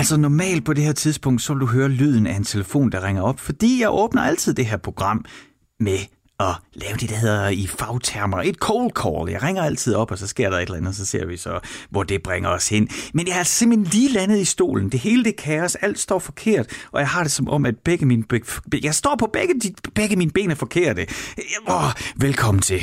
Altså normalt på det her tidspunkt, så vil du høre lyden af en telefon, der ringer op, fordi jeg åbner altid det her program med at lave det, der hedder i fagtermer et cold call. Jeg ringer altid op, og så sker der et eller andet, og så ser vi så, hvor det bringer os hen. Men jeg har simpelthen lige landet i stolen. Det hele det kaos, alt står forkert, og jeg har det som om, at begge mine, jeg står på begge, begge mine ben er forkerte. Åh, velkommen til.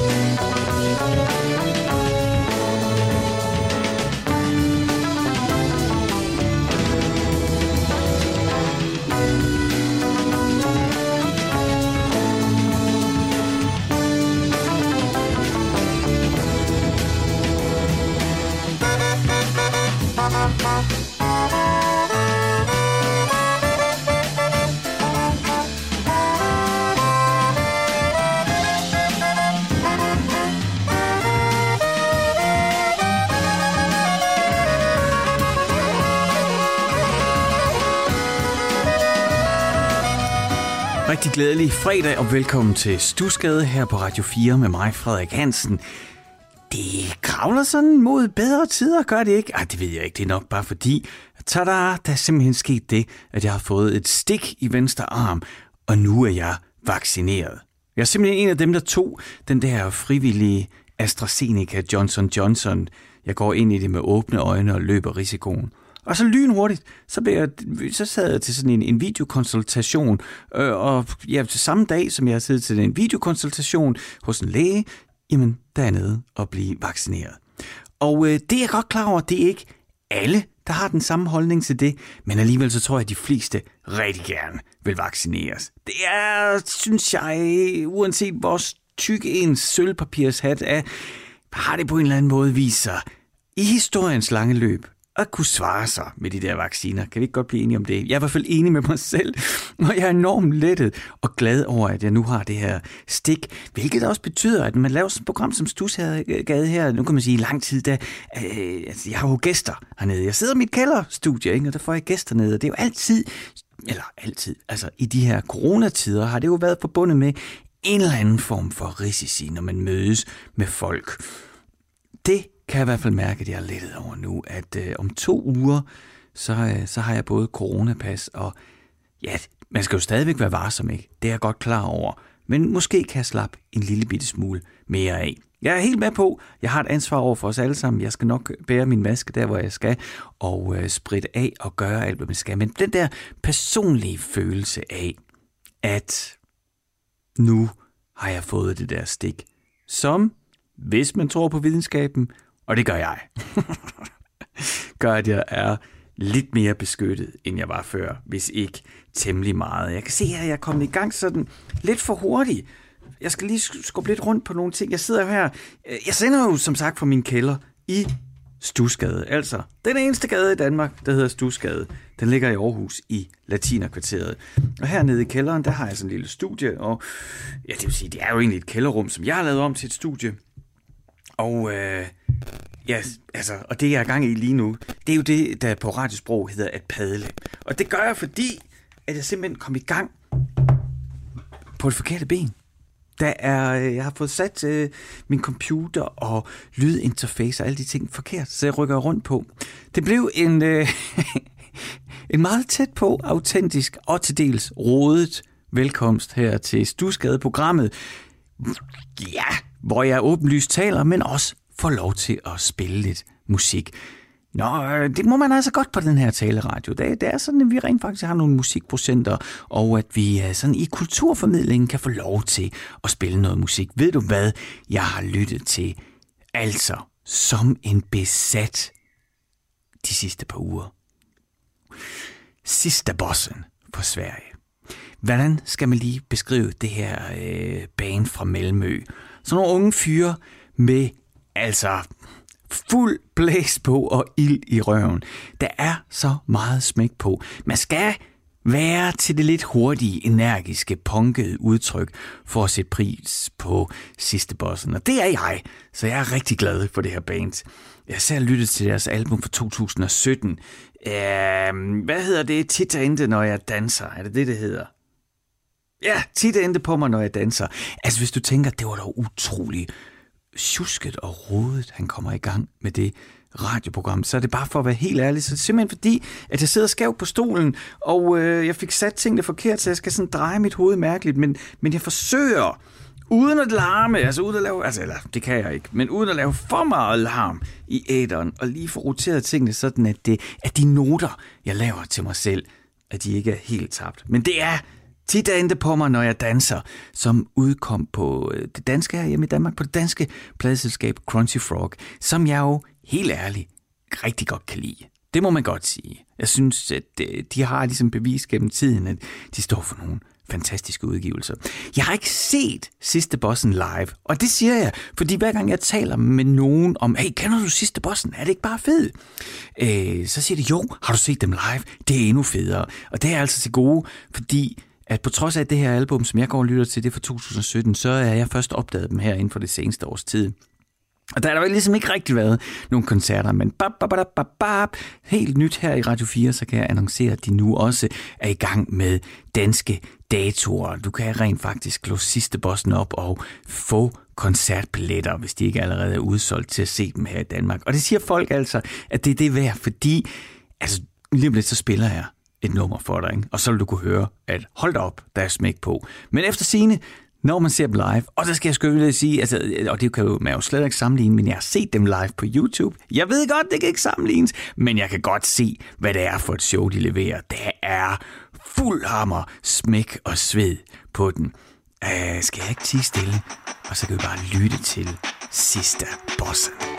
Rigtig glædelig fredag og velkommen til Stusgade her på Radio 4 med mig, Frederik Hansen. Det kravler sådan mod bedre tider, gør det ikke? Ej, det ved jeg ikke. Det er nok bare fordi, tada, der er simpelthen sket det, at jeg har fået et stik i venstre arm, og nu er jeg vaccineret. Jeg er simpelthen en af dem, der tog den der frivillige AstraZeneca Johnson Johnson. Jeg går ind i det med åbne øjne og løber risikoen. Og så lynhurtigt, så, blev jeg, så sad jeg til sådan en, en videokonsultation, øh, og ja, til samme dag, som jeg har siddet til en videokonsultation hos en læge, jamen, der er nede og blive vaccineret. Og øh, det er jeg godt klar over, det er ikke alle, der har den samme holdning til det, men alligevel så tror jeg, at de fleste rigtig gerne vil vaccineres. Det er, synes jeg, uanset hvor tyk ens sølvpapirshat er, har det på en eller anden måde vist sig i historiens lange løb at kunne svare sig med de der vacciner. Kan vi ikke godt blive enige om det? Jeg er i hvert fald enig med mig selv, og jeg er enormt lettet og glad over, at jeg nu har det her stik, hvilket også betyder, at man laver sådan et program som Stusgade her, nu kan man sige i lang tid, da, øh, altså, jeg har jo gæster hernede. Jeg sidder i mit kælderstudie, ikke? og der får jeg gæster nede, og det er jo altid, eller altid, altså i de her coronatider har det jo været forbundet med en eller anden form for risici, når man mødes med folk. Det kan jeg i hvert fald mærke, at jeg er lettet over nu, at øh, om to uger, så, øh, så har jeg både coronapas og, ja, man skal jo stadigvæk være varsom, ikke? Det er jeg godt klar over. Men måske kan jeg slappe en lille bitte smule mere af. Jeg er helt med på, jeg har et ansvar over for os alle sammen. Jeg skal nok bære min maske der, hvor jeg skal, og øh, spritte af og gøre alt, hvad man skal. Men den der personlige følelse af, at nu har jeg fået det der stik, som, hvis man tror på videnskaben, og det gør jeg, gør, at jeg er lidt mere beskyttet, end jeg var før, hvis ikke temmelig meget. Jeg kan se, at jeg er kommet i gang sådan lidt for hurtigt. Jeg skal lige skubbe lidt rundt på nogle ting. Jeg sidder her. Jeg sender jo som sagt fra min kælder i Stusgade. Altså, den eneste gade i Danmark, der hedder Stusgade. Den ligger i Aarhus i Latinerkvarteret. Og hernede i kælderen, der har jeg sådan en lille studie. Og ja, det vil sige, det er jo egentlig et kælderrum, som jeg har lavet om til et studie. Og øh, ja, altså, og det jeg er gang i lige nu, det er jo det, der på radiosprog hedder at padle. Og det gør jeg, fordi at jeg simpelthen kom i gang på det forkerte ben. Der er, øh, jeg har fået sat øh, min computer og lydinterface og alle de ting forkert, så jeg rykker rundt på. Det blev en, øh, en meget tæt på, autentisk og til dels rodet velkomst her til Stusgade-programmet. Ja, hvor jeg åbenlyst taler, men også får lov til at spille lidt musik. Nå, øh, det må man altså godt på den her taleradio. Det, det er sådan, at vi rent faktisk har nogle musikprocenter, og at vi øh, sådan i kulturformidlingen kan få lov til at spille noget musik. Ved du hvad, jeg har lyttet til? Altså, som en besat de sidste par uger. Sidste bossen på Sverige. Hvordan skal man lige beskrive det her øh, band fra Malmø? Sådan nogle unge fyre med altså fuld blæs på og ild i røven. Der er så meget smæk på. Man skal være til det lidt hurtige, energiske, punkede udtryk for at sætte pris på sidste bossen. Og det er jeg, så jeg er rigtig glad for det her band. Jeg har selv lyttet til deres album fra 2017. Uh, øhm, hvad hedder det? Tit ikke, når jeg danser. Er det det, det hedder? Ja, tit endte på mig, når jeg danser. Altså, hvis du tænker, det var da utroligt tjusket og rodet, han kommer i gang med det radioprogram, så er det bare for at være helt ærlig, så er det simpelthen fordi, at jeg sidder skævt på stolen, og øh, jeg fik sat tingene forkert, så jeg skal sådan dreje mit hoved mærkeligt, men, men jeg forsøger, uden at larme, altså uden at lave, altså eller, det kan jeg ikke, men uden at lave for meget larm i æderen, og lige få roteret tingene sådan, at, det, at de noter, jeg laver til mig selv, at de ikke er helt tabt. Men det er Tit er endte på mig, når jeg danser, som udkom på øh, det danske her hjemme i Danmark, på det danske pladeselskab Crunchy Frog, som jeg jo helt ærligt rigtig godt kan lide. Det må man godt sige. Jeg synes, at øh, de har ligesom bevis gennem tiden, at de står for nogle fantastiske udgivelser. Jeg har ikke set Sidste Bossen live, og det siger jeg, fordi hver gang jeg taler med nogen om, hey, kender du Sidste Bossen? Er det ikke bare fedt? Øh, så siger de, jo, har du set dem live? Det er endnu federe. Og det er altså til gode, fordi at på trods af det her album, som jeg går og lytter til, det er fra 2017, så er jeg først opdaget dem her inden for det seneste års tid. Og der har der ligesom ikke rigtig været nogle koncerter, men bap, bap, bap, bap, bap. helt nyt her i Radio 4, så kan jeg annoncere, at de nu også er i gang med danske datoer. Du kan rent faktisk slå sidste bossen op og få koncertbilletter, hvis de ikke allerede er udsolgt til at se dem her i Danmark. Og det siger folk altså, at det er det værd, fordi altså, lige om lidt så spiller jeg et nummer for dig, ikke? og så vil du kunne høre, at hold op, der er smæk på. Men efter sine, når man ser dem live, og så skal jeg skønne sige, altså, og det kan jo, man jo slet ikke sammenligne, men jeg har set dem live på YouTube. Jeg ved godt, det kan ikke sammenlignes, men jeg kan godt se, hvad det er for et show, de leverer. Det er fuld hammer, smæk og sved på den. Uh, skal jeg ikke tige stille? Og så kan vi bare lytte til sidste bossen.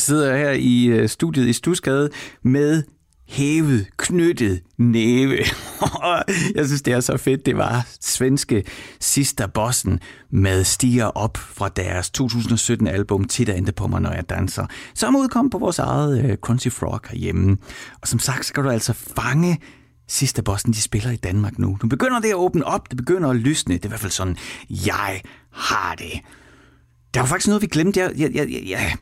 Jeg sidder her i øh, studiet i Stusgade med hævet, knyttet næve. jeg synes, det er så fedt. Det var svenske Sister Bossen med Stiger op fra deres 2017-album Titter endte på mig, når jeg danser, som udkom på vores eget øh, uh, Crunchy Frog herhjemme. Og som sagt, så kan du altså fange Sister Bossen, de spiller i Danmark nu. Nu begynder det at åbne op, det begynder at lysne. Det er i hvert fald sådan, jeg har det. Der var faktisk noget, vi glemte. Jeg, jeg, jeg, jeg,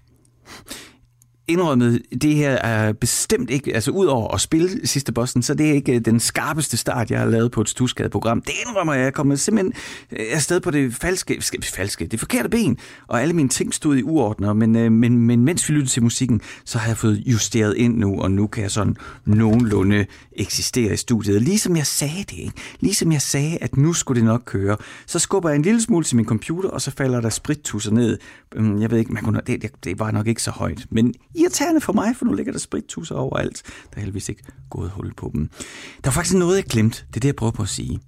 indrømmet, det her er bestemt ikke, altså ud over at spille sidste bossen, så det er ikke øh, den skarpeste start, jeg har lavet på et stusgade-program. Det indrømmer jeg, jeg kommer simpelthen øh, afsted på det falske, falske, det forkerte ben, og alle mine ting stod i uordner, men, øh, men, men mens vi lyttede til musikken, så har jeg fået justeret ind nu, og nu kan jeg sådan nogenlunde eksistere i studiet. Ligesom jeg sagde det, ikke? Ligesom jeg sagde, at nu skulle det nok køre, så skubber jeg en lille smule til min computer, og så falder der sprittusser ned. Mm, jeg ved ikke, man kunne, det, det var nok ikke så højt, men irriterende for mig, for nu ligger der sprittusser overalt. Der er heldigvis ikke gået hul på dem. Der var faktisk noget, jeg glemte. Det er det, jeg prøver på at sige.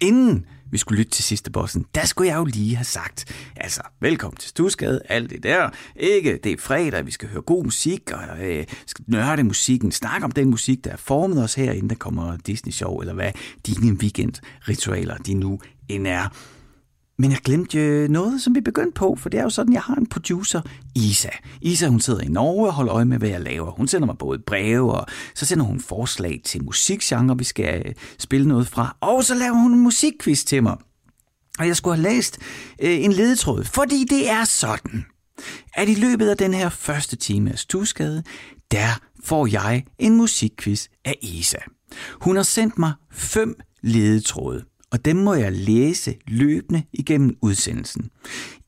Inden vi skulle lytte til sidste bossen, der skulle jeg jo lige have sagt, altså, velkommen til Stusgade, alt det der. Ikke, det er fredag, vi skal høre god musik, og øh, skal nørde musikken, snakke om den musik, der er formet os her, inden der kommer Disney Show, eller hvad dine weekendritualer, de nu end er. Men jeg glemte øh, noget, som vi begyndte på, for det er jo sådan, jeg har en producer, Isa. Isa, hun sidder i Norge og holder øje med, hvad jeg laver. Hun sender mig både breve, og så sender hun forslag til musikgenre, vi skal øh, spille noget fra. Og så laver hun en musikquiz til mig. Og jeg skulle have læst øh, en ledetråd, fordi det er sådan, at i løbet af den her første time af Stusgade, der får jeg en musikquiz af Isa. Hun har sendt mig fem ledetråde og dem må jeg læse løbende igennem udsendelsen.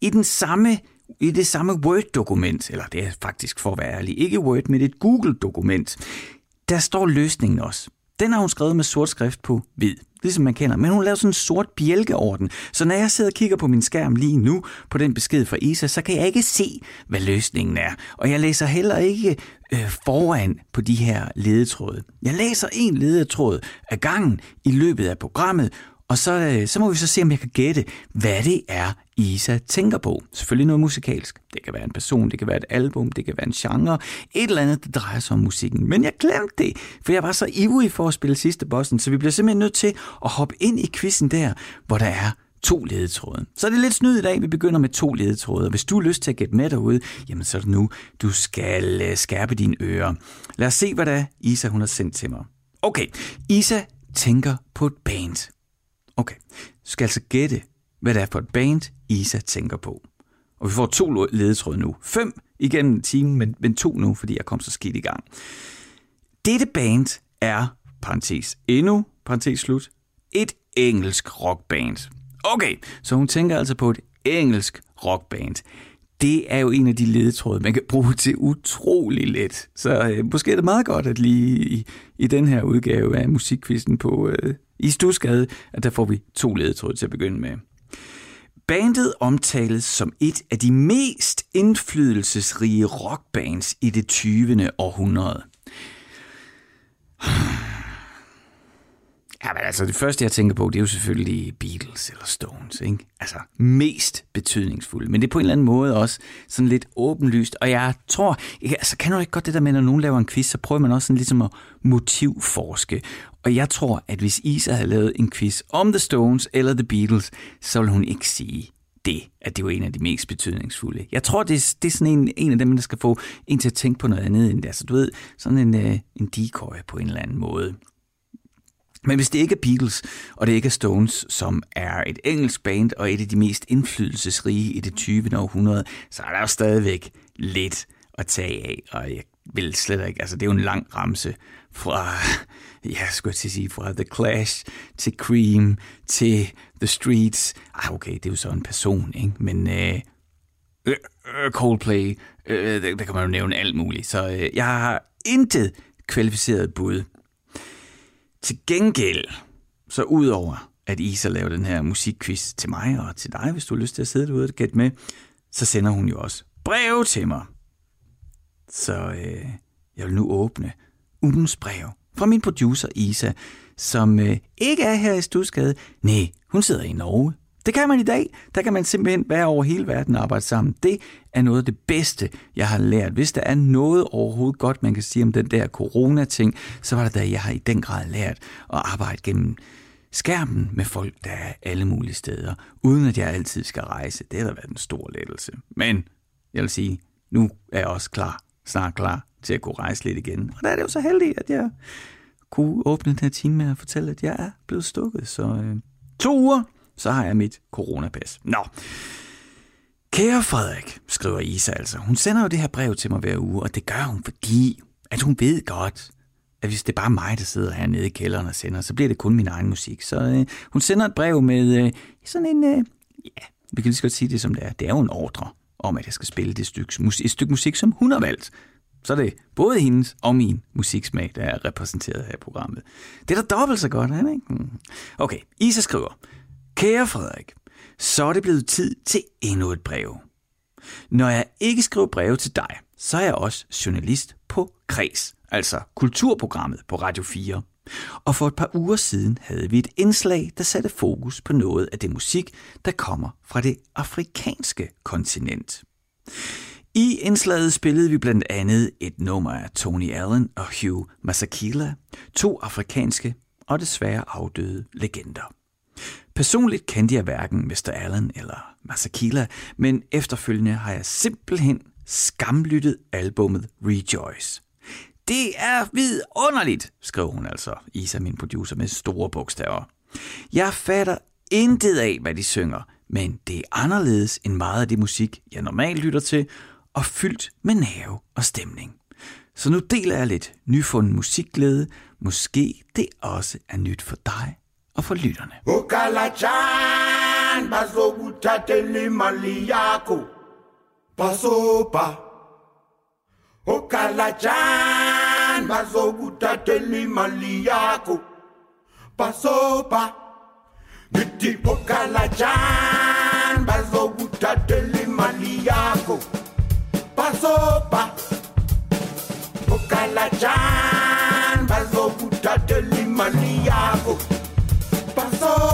I den samme i det samme Word-dokument, eller det er faktisk for at være ærlig, ikke Word, men et Google-dokument, der står løsningen også. Den har hun skrevet med sort skrift på hvid, ligesom man kender, men hun laver sådan en sort bjælke over den. Så når jeg sidder og kigger på min skærm lige nu, på den besked fra Isa, så kan jeg ikke se, hvad løsningen er. Og jeg læser heller ikke øh, foran på de her ledetråde. Jeg læser en ledetråd ad gangen i løbet af programmet, og så, øh, så må vi så se, om jeg kan gætte, hvad det er, Isa tænker på. Selvfølgelig noget musikalsk. Det kan være en person, det kan være et album, det kan være en genre. Et eller andet, der drejer sig om musikken. Men jeg glemte det, for jeg var så ivrig for at spille sidste bossen, så vi bliver simpelthen nødt til at hoppe ind i quizzen der, hvor der er to ledetråde. Så er det lidt snyd i dag, vi begynder med to ledetråde. Hvis du har lyst til at gætte med derude, jamen så er det nu, du skal øh, skærpe dine ører. Lad os se, hvad der er, Isa hun har sendt til mig. Okay, Isa tænker på et band. Okay, du skal altså gætte, hvad det er for et band, Isa tænker på. Og vi får to ledetråde nu. Fem igennem timen, men, men to nu, fordi jeg kom så skidt i gang. Dette band er, parentes endnu, parentes slut, et engelsk rockband. Okay, så hun tænker altså på et engelsk rockband. Det er jo en af de ledetråde, man kan bruge til utrolig let. Så øh, måske er det meget godt, at lige i, i den her udgave af musikkvisten på øh, i Stusgade, at der får vi to ledetråde til at begynde med. Bandet omtales som et af de mest indflydelsesrige rockbands i det 20. århundrede. Ja, men altså det første, jeg tænker på, det er jo selvfølgelig Beatles eller Stones, ikke? Altså mest betydningsfulde. Men det er på en eller anden måde også sådan lidt åbenlyst. Og jeg tror, jeg, altså kan du ikke godt det der med, når nogen laver en quiz, så prøver man også sådan ligesom at motivforske. Og jeg tror, at hvis Isa havde lavet en quiz om The Stones eller The Beatles, så ville hun ikke sige det, at det var en af de mest betydningsfulde. Jeg tror, det er, det er sådan en, en af dem, der skal få en til at tænke på noget andet end det. Altså, du ved, sådan en, øh, en decoy på en eller anden måde. Men hvis det ikke er Beatles, og det ikke er Stones, som er et engelsk band og et af de mest indflydelsesrige i det 20. århundrede, så er der jo stadigvæk lidt at tage af, og jeg vil slet ikke, altså det er jo en lang ramse fra, ja, skulle jeg til at sige, fra The Clash til Cream til The Streets. Ah, okay, det er jo så en person, ikke? Men øh, øh, øh Coldplay, øh, der, der kan man jo nævne alt muligt. Så øh, jeg har intet kvalificeret bud til gengæld, så udover at Isa laver den her musikquiz til mig og til dig, hvis du har lyst til at sidde derude og gætte med, så sender hun jo også brev til mig. Så øh, jeg vil nu åbne ugens brev fra min producer Isa, som øh, ikke er her i Stusgade. Nej, hun sidder i Norge. Det kan man i dag. Der kan man simpelthen være over hele verden og arbejde sammen. Det er noget af det bedste, jeg har lært. Hvis der er noget overhovedet godt, man kan sige om den der corona-ting, så var det da, jeg har i den grad lært at arbejde gennem skærmen med folk, der er alle mulige steder, uden at jeg altid skal rejse. Det har da været en stor lettelse. Men jeg vil sige, nu er jeg også klar, snart klar til at kunne rejse lidt igen. Og der er det jo så heldigt, at jeg kunne åbne den her time med at fortælle, at jeg er blevet stukket. Så øh, to uger, så har jeg mit coronapas. Nå. Kære Frederik, skriver Isa altså. Hun sender jo det her brev til mig hver uge, og det gør hun, fordi at hun ved godt, at hvis det er bare mig, der sidder hernede i kælderen og sender, så bliver det kun min egen musik. Så øh, hun sender et brev med øh, sådan en, øh, ja, vi kan lige så godt sige det som det er. Det er jo en ordre om, at jeg skal spille det stykke, et stykke musik, som hun har valgt. Så er det både hendes og min musiksmag, der er repræsenteret her i programmet. Det er da dobbelt så godt, er det ikke? Mm. Okay, Isa skriver, Kære Frederik, så er det blevet tid til endnu et brev. Når jeg ikke skriver breve til dig, så er jeg også journalist på Kres, altså kulturprogrammet på Radio 4. Og for et par uger siden havde vi et indslag, der satte fokus på noget af det musik, der kommer fra det afrikanske kontinent. I indslaget spillede vi blandt andet et nummer af Tony Allen og Hugh Masakila, to afrikanske og desværre afdøde legender. Personligt kendte jeg hverken Mr. Allen eller Masakila, men efterfølgende har jeg simpelthen skamlyttet albummet Rejoice. Det er vidunderligt, skrev hun altså, Isa, min producer, med store bogstaver. Jeg fatter intet af, hvad de synger, men det er anderledes end meget af det musik, jeg normalt lytter til, og fyldt med nerve og stemning. Så nu deler jeg lidt nyfunden musikglæde. Måske det også er nyt for dig og for lytterne. Ukalajan bazokuthathela imali yakho. Basoba Ukalajan bazokuthathela imali yakho. Basoba Ngithi ukalajan bazokuthathela imali yakho. Basoba Ukalajan soul.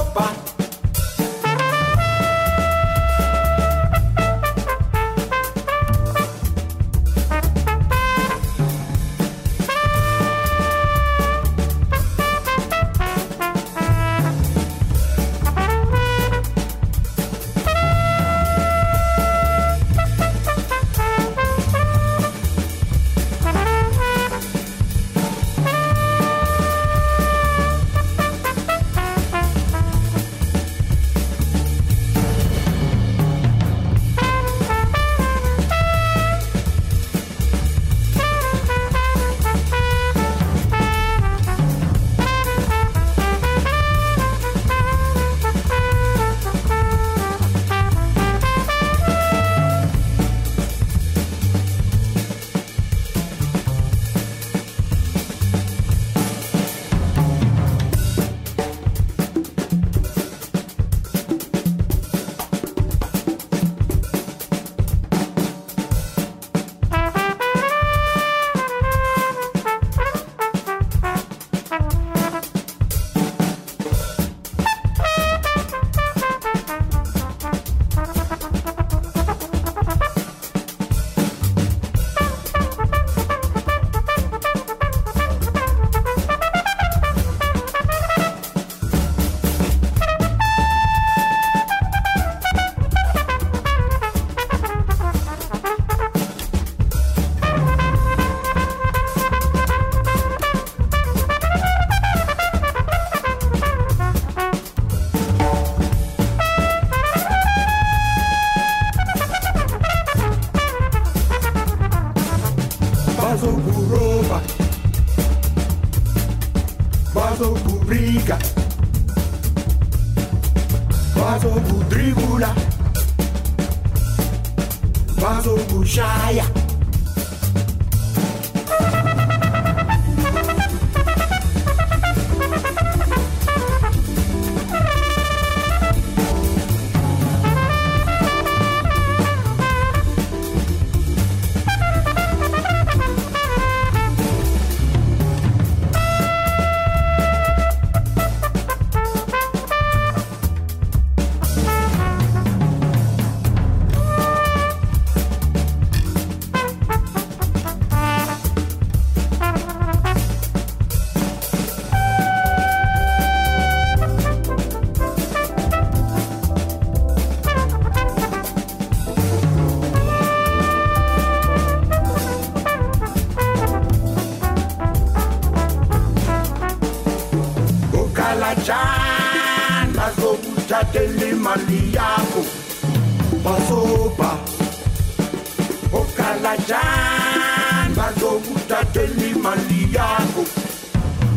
Okalajan bazokuthathela imali yakho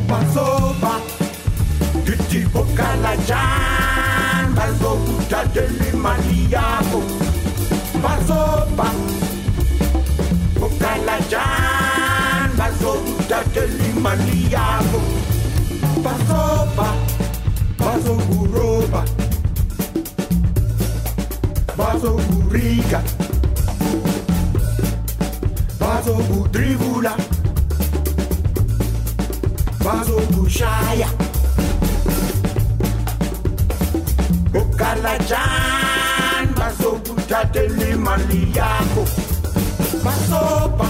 basoba Dithi Okalajan bazokuthathela imali yakho basoba Okalajan bazokuthathela imali yakho basoba bazokuroba bazokuriga bazokudribula bazokushaya. Okalajan bazokuthathela imali yakho. Basoba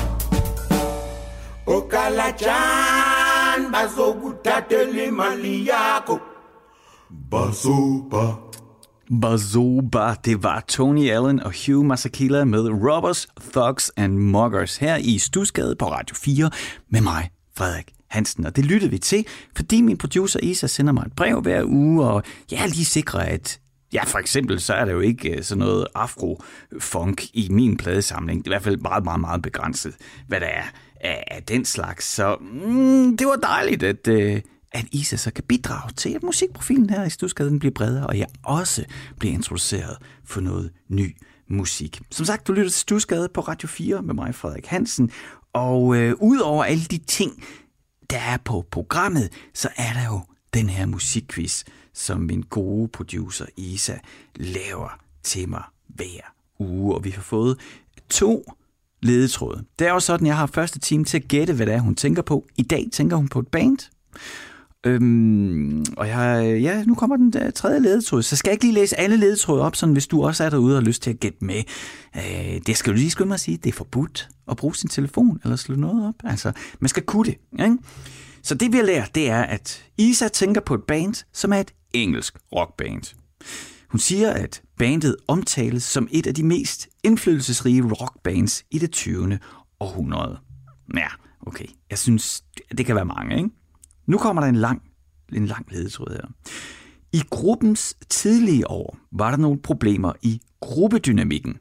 okalajan bazokuthathela imali yakho. Basoba Bazoba, det var Tony Allen og Hugh Masakila med Robbers, Thugs and Muggers her i Stusgade på Radio 4 med mig, Frederik Hansen. Og det lyttede vi til, fordi min producer Isa sender mig et brev hver uge, og jeg er lige sikker, at Ja, for eksempel så er der jo ikke øh, sådan noget afro-funk i min pladesamling. Det er i hvert fald meget, meget, meget begrænset, hvad der er af, af den slags. Så mm, det var dejligt, at, øh, at Isa så kan bidrage til, at musikprofilen her i Stusgaden bliver bredere, og jeg også bliver introduceret for noget ny musik. Som sagt, du lytter til Stusgade på Radio 4 med mig, Frederik Hansen, og øh, udover alle de ting, der er på programmet, så er der jo den her musikquiz, som min gode producer Isa laver til mig hver uge. Og vi har fået to ledetråde. Det er jo sådan, jeg har første time til at gætte, hvad det er, hun tænker på. I dag tænker hun på et band. Øhm, og jeg, ja, nu kommer den der tredje ledetråd, så skal jeg ikke lige læse alle ledetråde op, sådan hvis du også er derude og har lyst til at gætte med. Øh, det skal du lige skynde mig at sige, det er forbudt at bruge sin telefon eller slå noget op. Altså, man skal kunne det. Ikke? Så det vi har lært, det er, at Isa tænker på et band, som er et engelsk rockband. Hun siger, at bandet omtales som et af de mest indflydelsesrige rockbands i det 20. århundrede. Ja, okay. Jeg synes, det kan være mange, ikke? Nu kommer der en lang, en lang ledetråd her. I gruppens tidlige år var der nogle problemer i gruppedynamikken.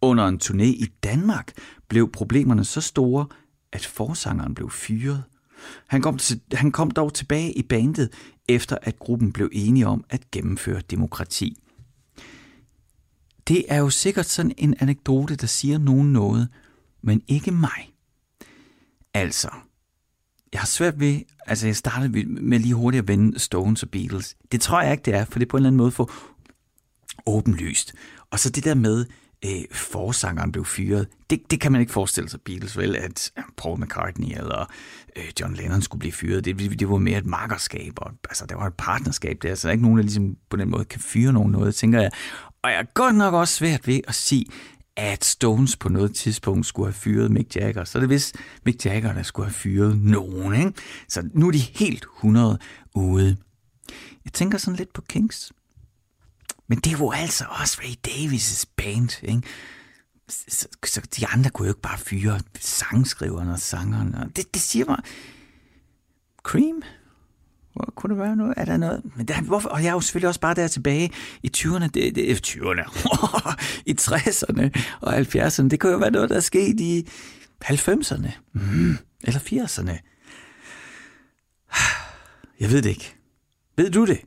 Under en turné i Danmark blev problemerne så store, at forsangeren blev fyret. Han kom, til, han kom dog tilbage i bandet, efter at gruppen blev enige om at gennemføre demokrati. Det er jo sikkert sådan en anekdote, der siger nogen noget, men ikke mig. Altså, jeg har svært ved, altså jeg startede med lige hurtigt at vende Stones og Beatles. Det tror jeg ikke, det er, for det er på en eller anden måde for åbenlyst. Og så det der med, øh, forsangeren blev fyret, det, det kan man ikke forestille sig Beatles vel, at Paul McCartney eller øh, John Lennon skulle blive fyret. Det, det var mere et makkerskab, og altså, der var et partnerskab der, så der er ikke nogen, der ligesom på den måde kan fyre nogen noget, tænker jeg. Og jeg er godt nok også svært ved at sige, at Stones på noget tidspunkt skulle have fyret Mick Jagger. Så er det vist Mick Jagger, der skulle have fyret nogen. Ikke? Så nu er de helt 100 ude. Jeg tænker sådan lidt på Kings. Men det var altså også Ray Davis' band. Ikke? Så, så de andre kunne jo ikke bare fyre sangskriverne og sangerne. Det, det siger mig... Cream? Hvor kunne det være noget? Er der noget? Men der, hvorfor? Og jeg er jo selvfølgelig også bare der tilbage i 20'erne, det, det, øh, 20'erne, i 60'erne og 70'erne. Det kunne jo være noget, der er sket i 90'erne, mm, mm-hmm. eller 80'erne. Jeg ved det ikke. Ved du det?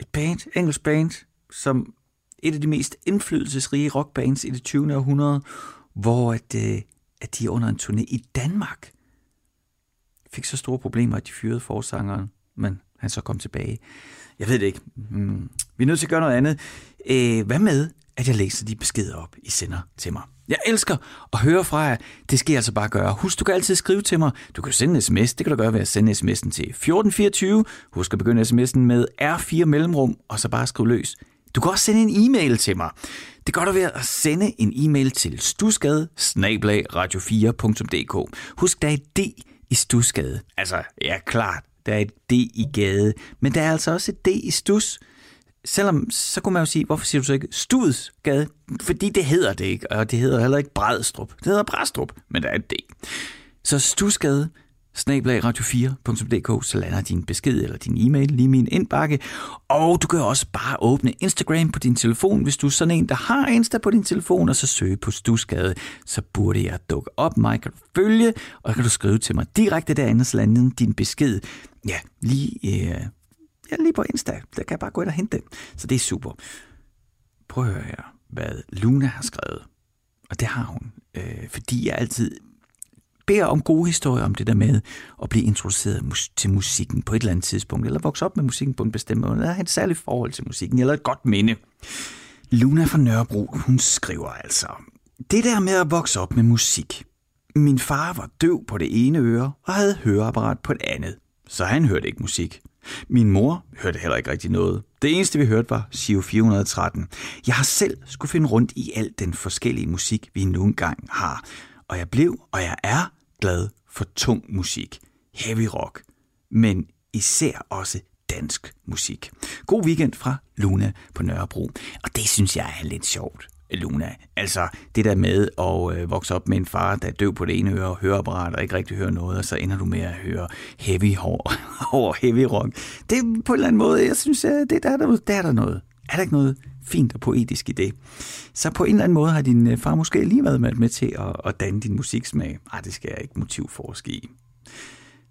Et band, engelsk band, som et af de mest indflydelsesrige rockbands i det 20. århundrede, hvor at, øh, at de under en turné i Danmark fik så store problemer, at de fyrede forsangeren, men han så kom tilbage. Jeg ved det ikke. Mm. Vi er nødt til at gøre noget andet. Øh, hvad med, at jeg læser de beskeder op, I sender til mig? Jeg elsker at høre fra jer. Det skal jeg altså bare gøre. Husk, du kan altid skrive til mig. Du kan sende en sms. Det kan du gøre ved at sende sms'en til 1424. Husk at begynde sms'en med R4 mellemrum, og så bare skrive løs. Du kan også sende en e-mail til mig. Det gør du ved at sende en e-mail til stusgade radio4.dk. Husk, der er et D i Stusgade. Altså, ja, klart, der er et D i gade, men der er altså også et D i Stus. Selvom, så kunne man jo sige, hvorfor siger du så ikke Studsgade? Fordi det hedder det ikke, og det hedder heller ikke Bredstrup. Det hedder Brædstrup, men der er et D. Så Stusgade, snablag radio4.dk, så lander din besked eller din e-mail lige i min indbakke. Og du kan også bare åbne Instagram på din telefon, hvis du er sådan en, der har Insta på din telefon, og så søge på Stusgade, så burde jeg dukke op. Mig kan du følge, og kan du skrive til mig direkte derinde, så lander din besked. Ja, lige, øh, ja, lige på Insta. Der kan jeg bare gå ind og hente den. Så det er super. Prøv at høre her, hvad Luna har skrevet. Og det har hun, øh, fordi jeg altid beder om gode historier om det der med at blive introduceret mus- til musikken på et eller andet tidspunkt, eller vokse op med musikken på en bestemt måde, eller have et særligt forhold til musikken, eller et godt minde. Luna fra Nørrebro, hun skriver altså, det der med at vokse op med musik. Min far var døv på det ene øre og havde høreapparat på det andet, så han hørte ikke musik. Min mor hørte heller ikke rigtig noget. Det eneste, vi hørte, var Sio 413. Jeg har selv skulle finde rundt i al den forskellige musik, vi nu engang har. Og jeg blev, og jeg er glad for tung musik. Heavy rock. Men især også dansk musik. God weekend fra Luna på Nørrebro. Og det synes jeg er lidt sjovt. Luna. Altså det der med at øh, vokse op med en far, der er døv på det ene øre og høreapparat og ikke rigtig hører noget, og så ender du med at høre heavy hår over heavy rock. Det er på en eller anden måde, jeg synes, øh, det, der, er der, der er der noget. Er der ikke noget fint og poetisk i det? Så på en eller anden måde har din øh, far måske lige været med, med til at, at danne din musiksmag. Ej, det skal jeg ikke motivforske i.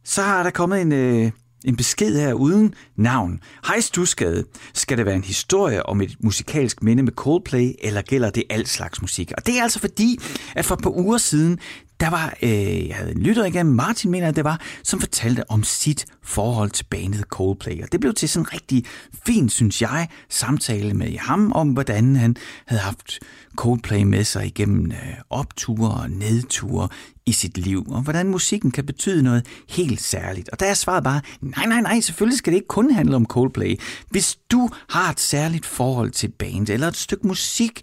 Så har der kommet en, øh, en besked her uden navn. Hej Stusgade. Skal det være en historie om et musikalsk minde med Coldplay, eller gælder det alt slags musik? Og det er altså fordi, at for et par uger siden, der var, øh, jeg havde en lytter igen, Martin mener, at det var, som fortalte om sit forhold til bandet Coldplay. Og det blev til sådan en rigtig fin, synes jeg, samtale med ham om, hvordan han havde haft Coldplay med sig igennem øh, opture og nedture i sit liv, og hvordan musikken kan betyde noget helt særligt. Og der er svaret bare, nej, nej, nej, selvfølgelig skal det ikke kun handle om Coldplay. Hvis du har et særligt forhold til band, eller et stykke musik,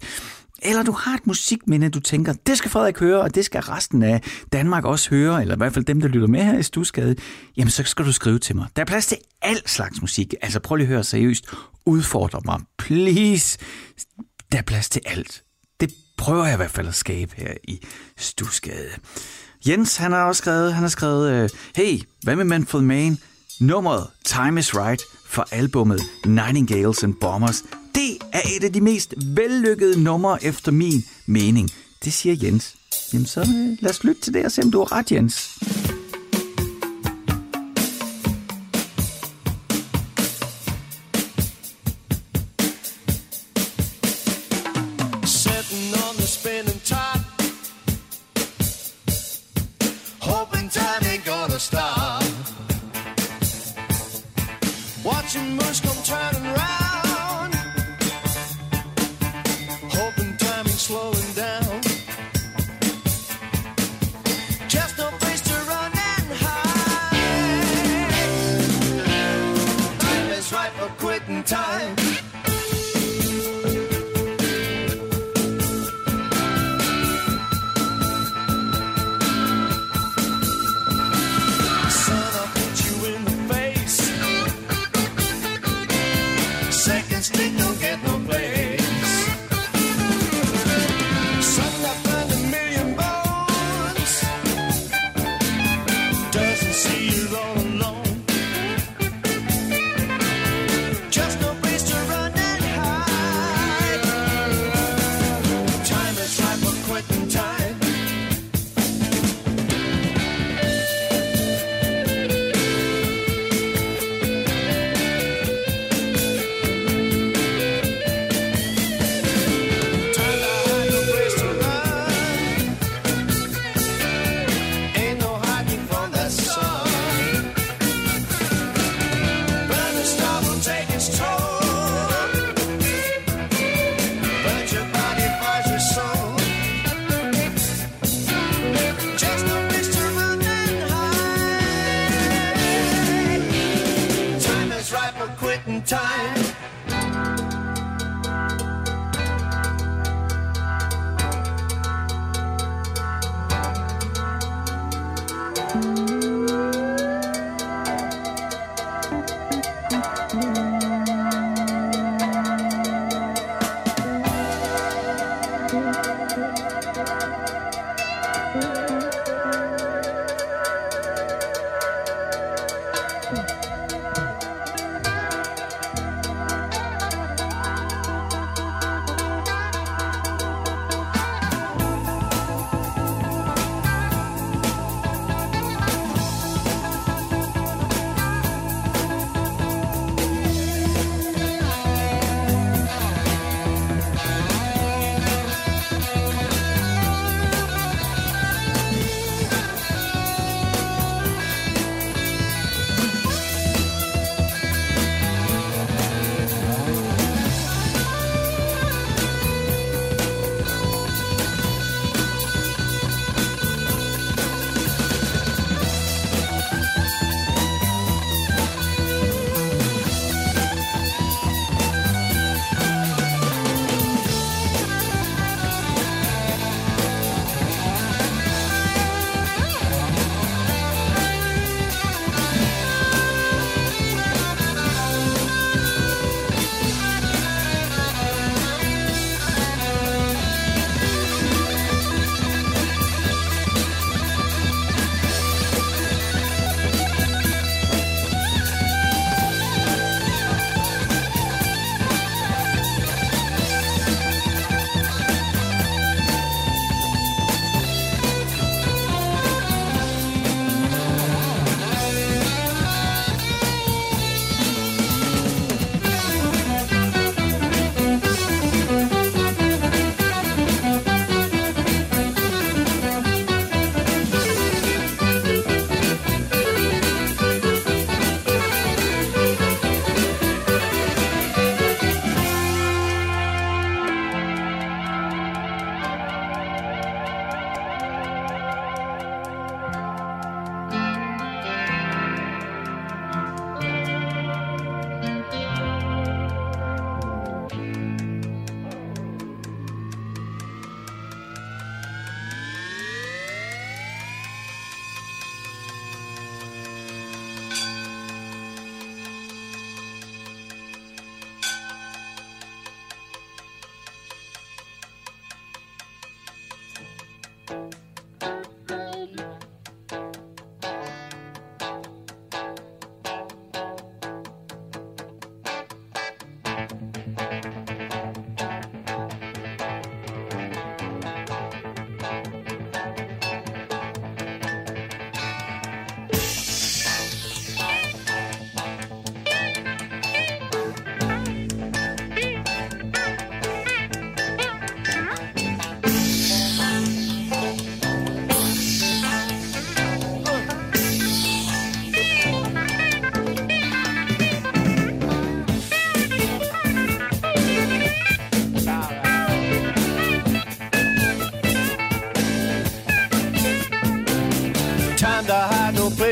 eller du har et musikminde, du tænker, det skal Frederik høre, og det skal resten af Danmark også høre, eller i hvert fald dem, der lytter med her i Stusgade, jamen så skal du skrive til mig. Der er plads til al slags musik. Altså prøv lige at høre seriøst. Udfordre mig. Please. Der er plads til alt. Det prøver jeg i hvert fald at skabe her i Stusgade. Jens, han har også skrevet, han har skrevet, øh, hey, hvad med Manfred Mann? Nummeret Time is Right for albummet Nightingales and Bombers. Det er et af de mest vellykkede numre efter min mening. Det siger Jens. Jamen så øh, lad os lytte til det og se, om du har ret, Jens. slow Just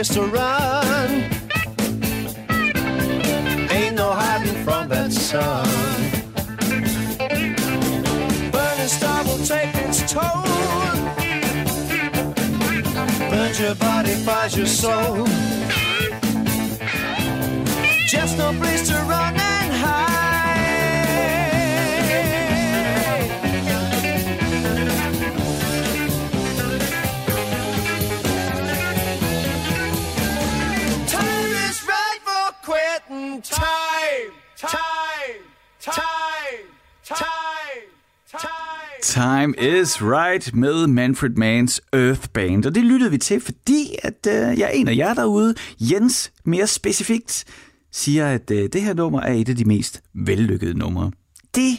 restaurant. Right med Manfred Manns Earth Band. Og det lyttede vi til, fordi at øh, jeg er en af jer derude, Jens mere specifikt, siger, at øh, det her nummer er et af de mest vellykkede numre. Det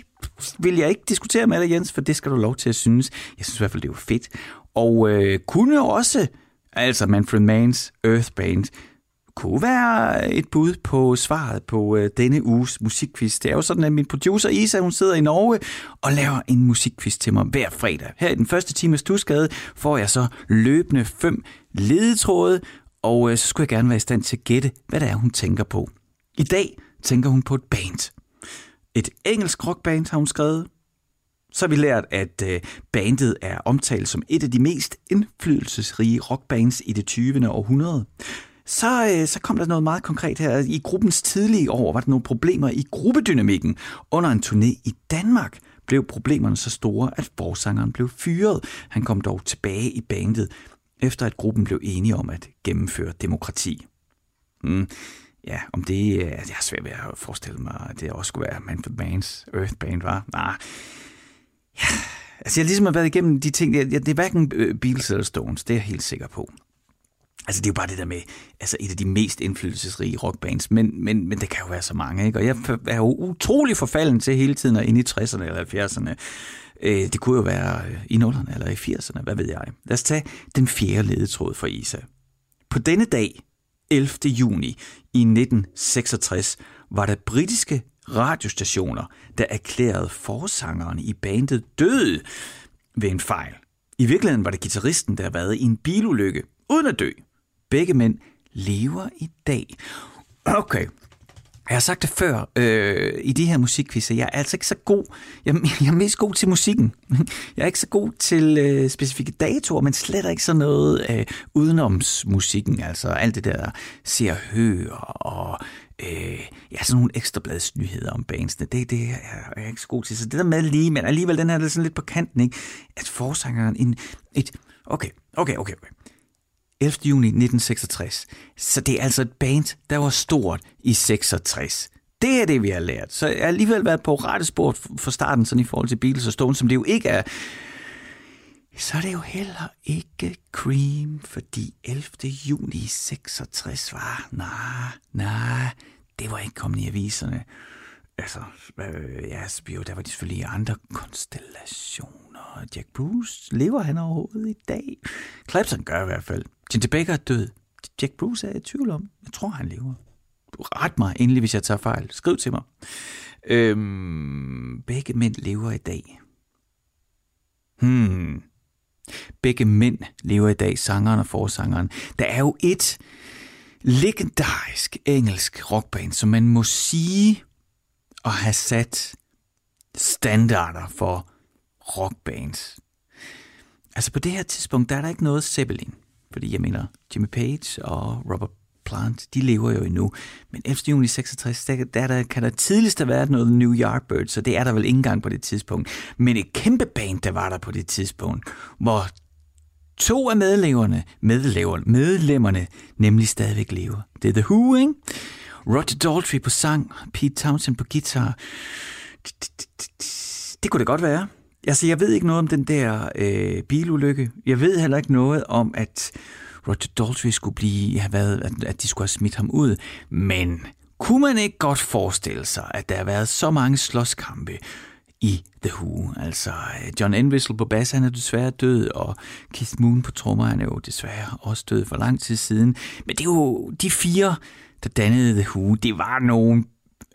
vil jeg ikke diskutere med dig, Jens, for det skal du lov til at synes. Jeg synes i hvert fald, det var fedt. Og øh, kunne også, altså Manfred Manns Earth Band, kunne være et bud på svaret på øh, denne uges musikquiz. Det er jo sådan, at min producer Isa, hun sidder i Norge og laver en musikquiz til mig hver fredag. Her i den første time af Stusgade får jeg så løbende fem ledetråde, og øh, så skulle jeg gerne være i stand til at gætte, hvad det er, hun tænker på. I dag tænker hun på et band. Et engelsk rockband har hun skrevet. Så har vi lært, at øh, bandet er omtalt som et af de mest indflydelsesrige rockbands i det 20. århundrede. Så, øh, så kom der noget meget konkret her. I gruppens tidlige år var der nogle problemer i gruppedynamikken. Under en turné i Danmark blev problemerne så store, at forsangeren blev fyret. Han kom dog tilbage i bandet, efter at gruppen blev enige om at gennemføre demokrati. Mm. Ja, om det øh, altså, jeg har svært ved at forestille mig, at det også skulle være Man for Bands Earth Band, var. Nej, Ja, altså jeg ligesom har været igennem de ting, det, det er hverken øh, Beatles eller Stones, det er jeg helt sikker på. Altså det er jo bare det der med, altså et af de mest indflydelsesrige rockbands, men, men, men det kan jo være så mange, ikke? Og jeg er jo utrolig forfalden til hele tiden at ind i 60'erne eller 70'erne. Øh, det kunne jo være øh, i 0'erne eller i 80'erne, hvad ved jeg. Lad os tage den fjerde ledetråd fra Isa. På denne dag, 11. juni i 1966, var der britiske radiostationer, der erklærede forsangeren i bandet død ved en fejl. I virkeligheden var det gitarristen, der havde været i en bilulykke, uden at dø. Begge mænd lever i dag. Okay, jeg har sagt det før øh, i de her musikquizzer. Jeg er altså ikke så god. Jeg, jeg er mest god til musikken. Jeg er ikke så god til øh, specifikke datoer, men slet ikke sådan noget øh, udenomsmusikken. Altså alt det der ser og hører og øh, ja, sådan nogle ekstrabladsnyheder om bandsene. Det, det er jeg ikke så god til. Så det der med lige, men alligevel den her er sådan lidt på kanten, ikke? At forsangeren en, et... Okay, okay, okay, okay. 11. juni 1966. Så det er altså et band, der var stort i 66. Det er det, vi har lært. Så jeg har alligevel været på rette spor fra starten, sådan i forhold til Beatles og Stones, som det jo ikke er. Så er det jo heller ikke Cream, fordi 11. juni 66 var... Nej, nej, det var ikke kommet i aviserne. Altså, øh, ja, jo, der var de selvfølgelig andre konstellationer. Jack Bruce, lever han overhovedet i dag? Clapton gør i hvert fald. Ginger Baker er død. Jack Bruce er jeg i tvivl om. Jeg tror, han lever. Ret mig endelig, hvis jeg tager fejl. Skriv til mig. Øhm, begge mænd lever i dag. Hmm. Begge mænd lever i dag, sangeren og forsangeren. Der er jo et legendarisk engelsk rockband, som man må sige at have sat standarder for rockbands. Altså på det her tidspunkt, der er der ikke noget Zeppelin. Fordi jeg mener, Jimmy Page og Robert Plant, de lever jo endnu. Men efter juni 66, der, der, der kan der tidligst have været noget New Yardbirds, så det er der vel ikke engang på det tidspunkt. Men et kæmpe band, der var der på det tidspunkt, hvor to af medlemmerne, medlemmerne, medlemmerne nemlig stadigvæk lever. Det er The Who, ikke? Roger Daltrey på sang, Pete Townsend på guitar. Det kunne det godt være. Altså, jeg ved ikke noget om den der øh, bilulykke. Jeg ved heller ikke noget om, at Roger Daltrey skulle blive, have været, at, at de skulle have smidt ham ud. Men kunne man ikke godt forestille sig, at der har været så mange slåskampe i The Who? Altså, øh, John Entwistle på bass, han er desværre død, og Keith Moon på trommer, han er jo desværre også død for lang tid siden. Men det er jo de fire, der dannede The Who. Det var nogle,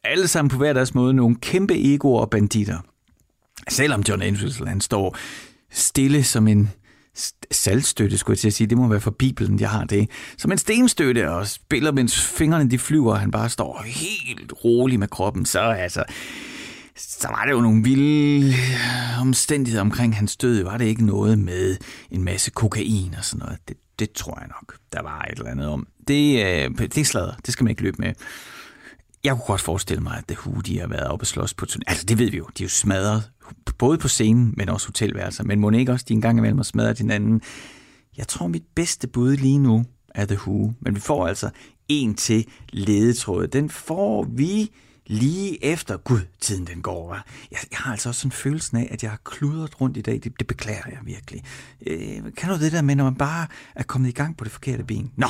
alle sammen på hver deres måde, nogle kæmpe egoer og banditter. Selvom John Entwistle, han står stille som en saltstøtte, skulle jeg til at sige. Det må være for Bibelen, jeg har det. Som en stenstøtte og spiller, mens fingrene de flyver, og han bare står helt rolig med kroppen. Så altså, så var det jo nogle vilde omstændigheder omkring hans død. Var det ikke noget med en masse kokain og sådan noget? Det, det tror jeg nok, der var et eller andet om. Det, øh, det er sladder. Det skal man ikke løbe med. Jeg kunne godt forestille mig, at The Who de har været oppe og slås på turné. Altså, det ved vi jo. De er jo smadret, både på scenen, men også hotelværelser. Men må ikke også de en gang imellem har smadret hinanden? Jeg tror, mit bedste bud lige nu er The Who. Men vi får altså en til ledetråd. Den får vi lige efter. Gud, tiden den går, hva'? Jeg, jeg har altså også sådan følelsen af, at jeg har kludret rundt i dag. Det, det beklager jeg virkelig. Øh, kan du det der med, når man bare er kommet i gang på det forkerte ben? Nå,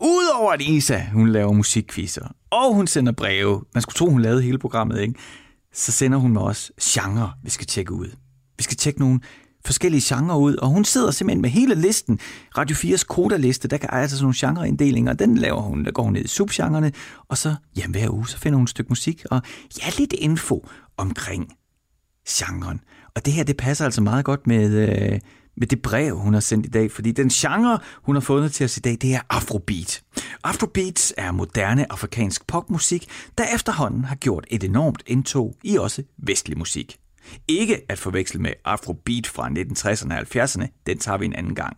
Udover at Isa, hun laver musikquizzer, og hun sender breve, man skulle tro, hun lavede hele programmet, ikke? Så sender hun mig også genre, vi skal tjekke ud. Vi skal tjekke nogle forskellige genrer ud, og hun sidder simpelthen med hele listen. Radio 4's koda-liste, der kan altså sådan nogle genreinddelinger, den laver hun. Der går hun ned i subgenrerne, og så, jamen hver uge, så finder hun et stykke musik, og ja, lidt info omkring genren. Og det her, det passer altså meget godt med, øh, med det brev, hun har sendt i dag, fordi den genre, hun har fundet til os i dag, det er Afrobeat. Afrobeats er moderne afrikansk popmusik, der efterhånden har gjort et enormt indtog i også vestlig musik. Ikke at forveksle med Afrobeat fra 1960'erne og 70'erne, den tager vi en anden gang.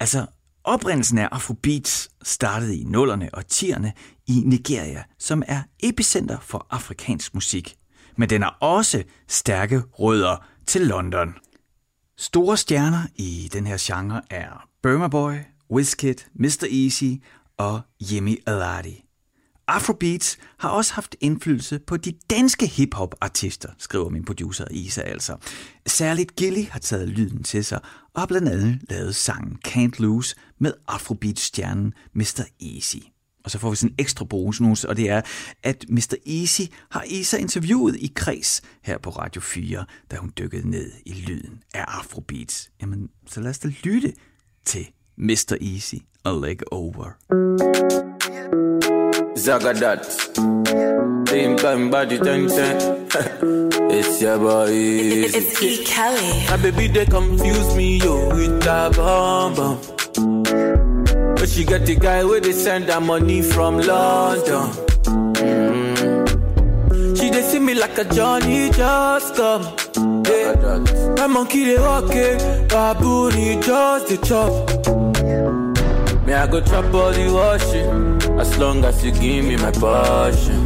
Altså, oprindelsen af Afrobeats startede i 0'erne og 10'erne i Nigeria, som er epicenter for afrikansk musik. Men den har også stærke rødder til London. Store stjerner i den her genre er Burma Boy, Wizkid, Mr. Easy og Yemi Alade. Afrobeats har også haft indflydelse på de danske hip-hop-artister, skriver min producer Isa altså. Særligt Gilly har taget lyden til sig og har blandt andet lavet sangen Can't Lose med Afrobeats-stjernen Mr. Easy. Og så får vi sådan en ekstra bonus, og det er, at Mr. Easy har Isa interviewet i kreds her på Radio 4, da hun dykkede ned i lyden af Afrobeats. Jamen, så lad os da lytte til Mr. Easy og Leg Over. Zagadat. Same time body ten ten. it's your boy. Easy. It's E. Kelly. My baby they confuse me yo with that bomb bomb. She got the guy where they send her money from London. Mm. She they see me like a Johnny just come. Yeah. My monkey they walk it, baboon he just the chop. Me I go chop all the washing, as long as you give me my passion.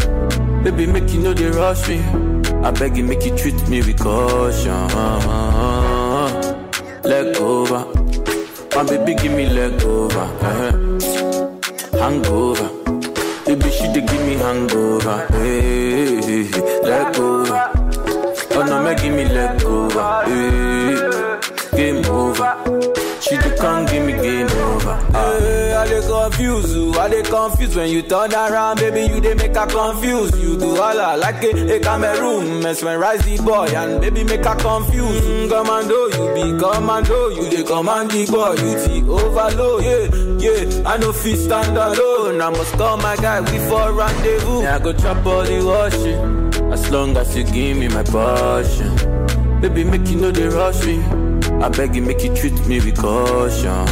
Baby make you know they rush me. I beg you make you treat me with caution. Leg over. Baby give me leg over. uh Hangover. Baby she dey give me hangover. Hey, hey. leg over. Oh no, make give me leg over. Hey, game over. She dey come give me game over. Hey, I dey confuse you, I dey confused when you turn around, baby. You dey make her confuse. You do all I like a, a Cameroon, mesmerize the boy, and baby make her confused. Mm, commando, you be commando, you dey command the boy, you the overload. Yeah, yeah, I no fit stand alone. I must call my guy, we for rendezvous. Yeah, I go chop all the washing, as long as you give me my passion. Baby, make you know they rush me. I beg you, make you treat me with caution.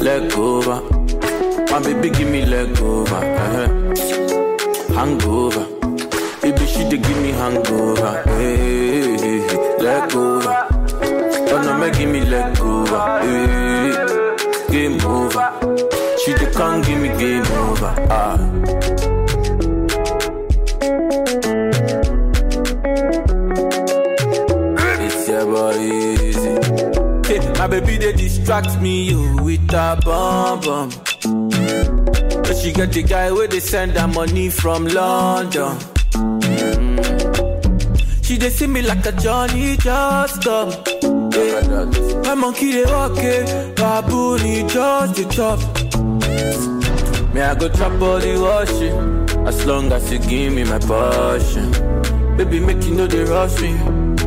Leg over. My baby, give me leg over. Hangover. Baby, she dey give me hangover. Hey, hey, hey. leg over. Oh no, make give me leg over. Hey, game over. She dey come give me game over. Ah. Baby they distract me yo, with a bomb bomb. But she get the guy where they send her money from London. Mm. She they see me like a Johnny just come. Yeah. My monkey they walk it, baboon just the chop. Me I go chop all the washing, as long as you give me my passion. Baby make you know they rush me.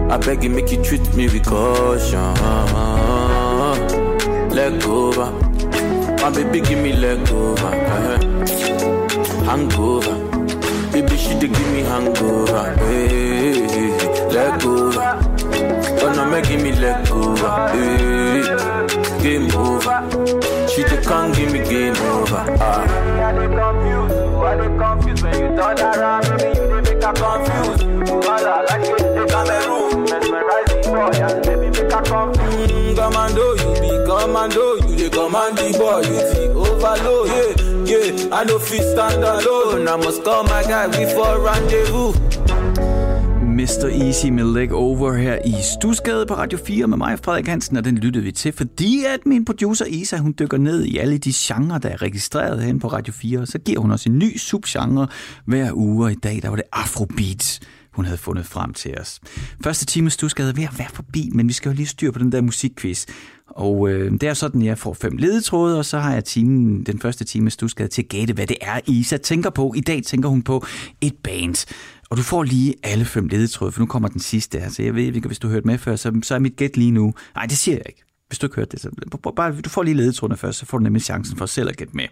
I beg you make you treat me with caution. Leg over, my baby give me leg over. uh Hangover, baby she dey give me hangover. Hey, leg over, oh no wanna give me leg over. Hey, game over. She just can't give me game over. Ah. I dey confused, I dey confused when you turn around, baby you dey make her confused. You boy, you the overload. Yeah, yeah, I no fit stand alone. I must call my guy, before rendezvous. Mr. Easy med Leg Over her i Stusgade på Radio 4 med mig, Frederik Hansen, og den lyttede vi til, fordi at min producer Isa, hun dykker ned i alle de genrer, der er registreret hen på Radio 4, og så giver hun os en ny subgenre hver uge, og i dag der var det Afrobeat, hun havde fundet frem til os. Første time i Stusgade er ved at være forbi, men vi skal jo lige styr på den der musikquiz. Og øh, det er sådan, at jeg får fem ledetråde, og så har jeg timen, den første time stusket til at gætte, hvad det er, Isa tænker på. I dag tænker hun på et band. Og du får lige alle fem ledetråde, for nu kommer den sidste her. Så jeg ved ikke, hvis du har hørt med før, så, så er mit gæt lige nu. Nej, det siger jeg ikke. Hvis du ikke hørte det, så bare, du får lige ledetrådene først, så får du nemlig chancen for selv at gætte med.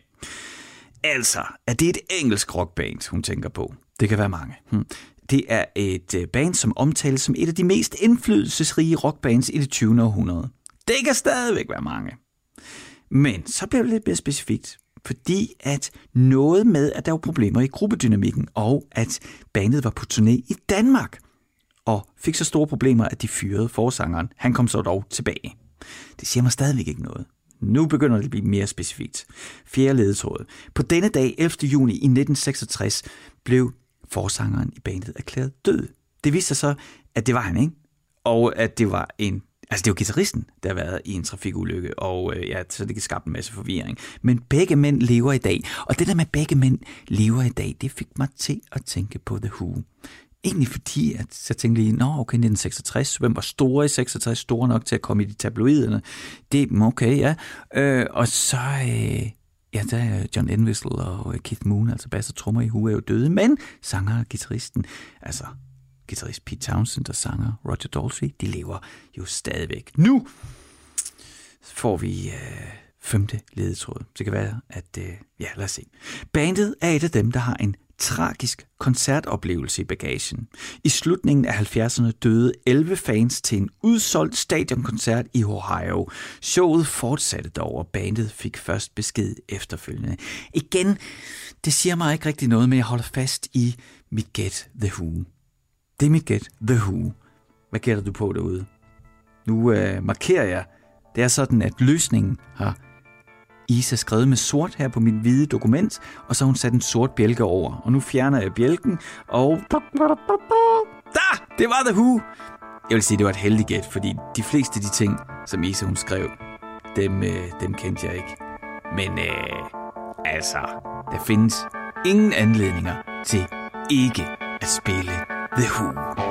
Altså, er det et engelsk rockband, hun tænker på? Det kan være mange. Hmm. Det er et øh, band, som omtales som et af de mest indflydelsesrige rockbands i det 20. århundrede. Det kan stadigvæk være mange. Men så bliver det lidt mere specifikt, fordi at noget med, at der var problemer i gruppedynamikken, og at bandet var på turné i Danmark, og fik så store problemer, at de fyrede forsangeren. Han kom så dog tilbage. Det siger mig stadigvæk ikke noget. Nu begynder det at blive mere specifikt. Fjerde ledetråd. På denne dag, 11. juni i 1966, blev forsangeren i bandet erklæret død. Det viste sig så, at det var han, ikke? Og at det var en Altså, det var guitaristen, der har været i en trafikulykke, og øh, ja, så det kan skabe en masse forvirring. Men begge mænd lever i dag, og det der med begge mænd lever i dag, det fik mig til at tænke på The Who. Egentlig fordi, at så tænkte lige, nå okay, 1966, hvem var store i 66, store nok til at komme i de tabloiderne? Det, mm, okay, ja. Øh, og så, øh, ja, der er John Entwistle og Keith Moon, altså bass og trommer i Who, er jo døde, men sanger og guitaristen, altså guitarist Pete Townsend og sanger Roger Daltrey, de lever jo stadigvæk. Nu får vi øh, femte ledetråd. Det kan være, at... Øh, ja, lad os se. Bandet er et af dem, der har en tragisk koncertoplevelse i bagagen. I slutningen af 70'erne døde 11 fans til en udsolgt stadionkoncert i Ohio. Showet fortsatte dog, og bandet fik først besked efterfølgende. Igen, det siger mig ikke rigtig noget, men jeg holder fast i mit Get The Who. Det er mit gæt, The Who. Hvad gætter du på derude? Nu øh, markerer jeg. Det er sådan, at løsningen har Isa skrevet med sort her på mit hvide dokument, og så har hun sat en sort bjælke over. Og nu fjerner jeg bjælken, og... Da! Det var The Who! Jeg vil sige, det var et heldigt gæt, fordi de fleste af de ting, som Isa hun skrev, dem, øh, dem kendte jeg ikke. Men øh, altså, der findes ingen anledninger til ikke at spille The Who.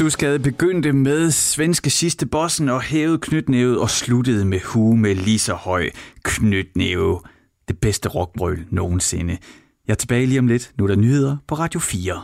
Stusgade begyndte med svenske sidste bossen og hævede knytnævet og sluttede med hue med lige så høj knytnæve. Det bedste rockbrøl nogensinde. Jeg er tilbage lige om lidt. Nu er der nyheder på Radio 4.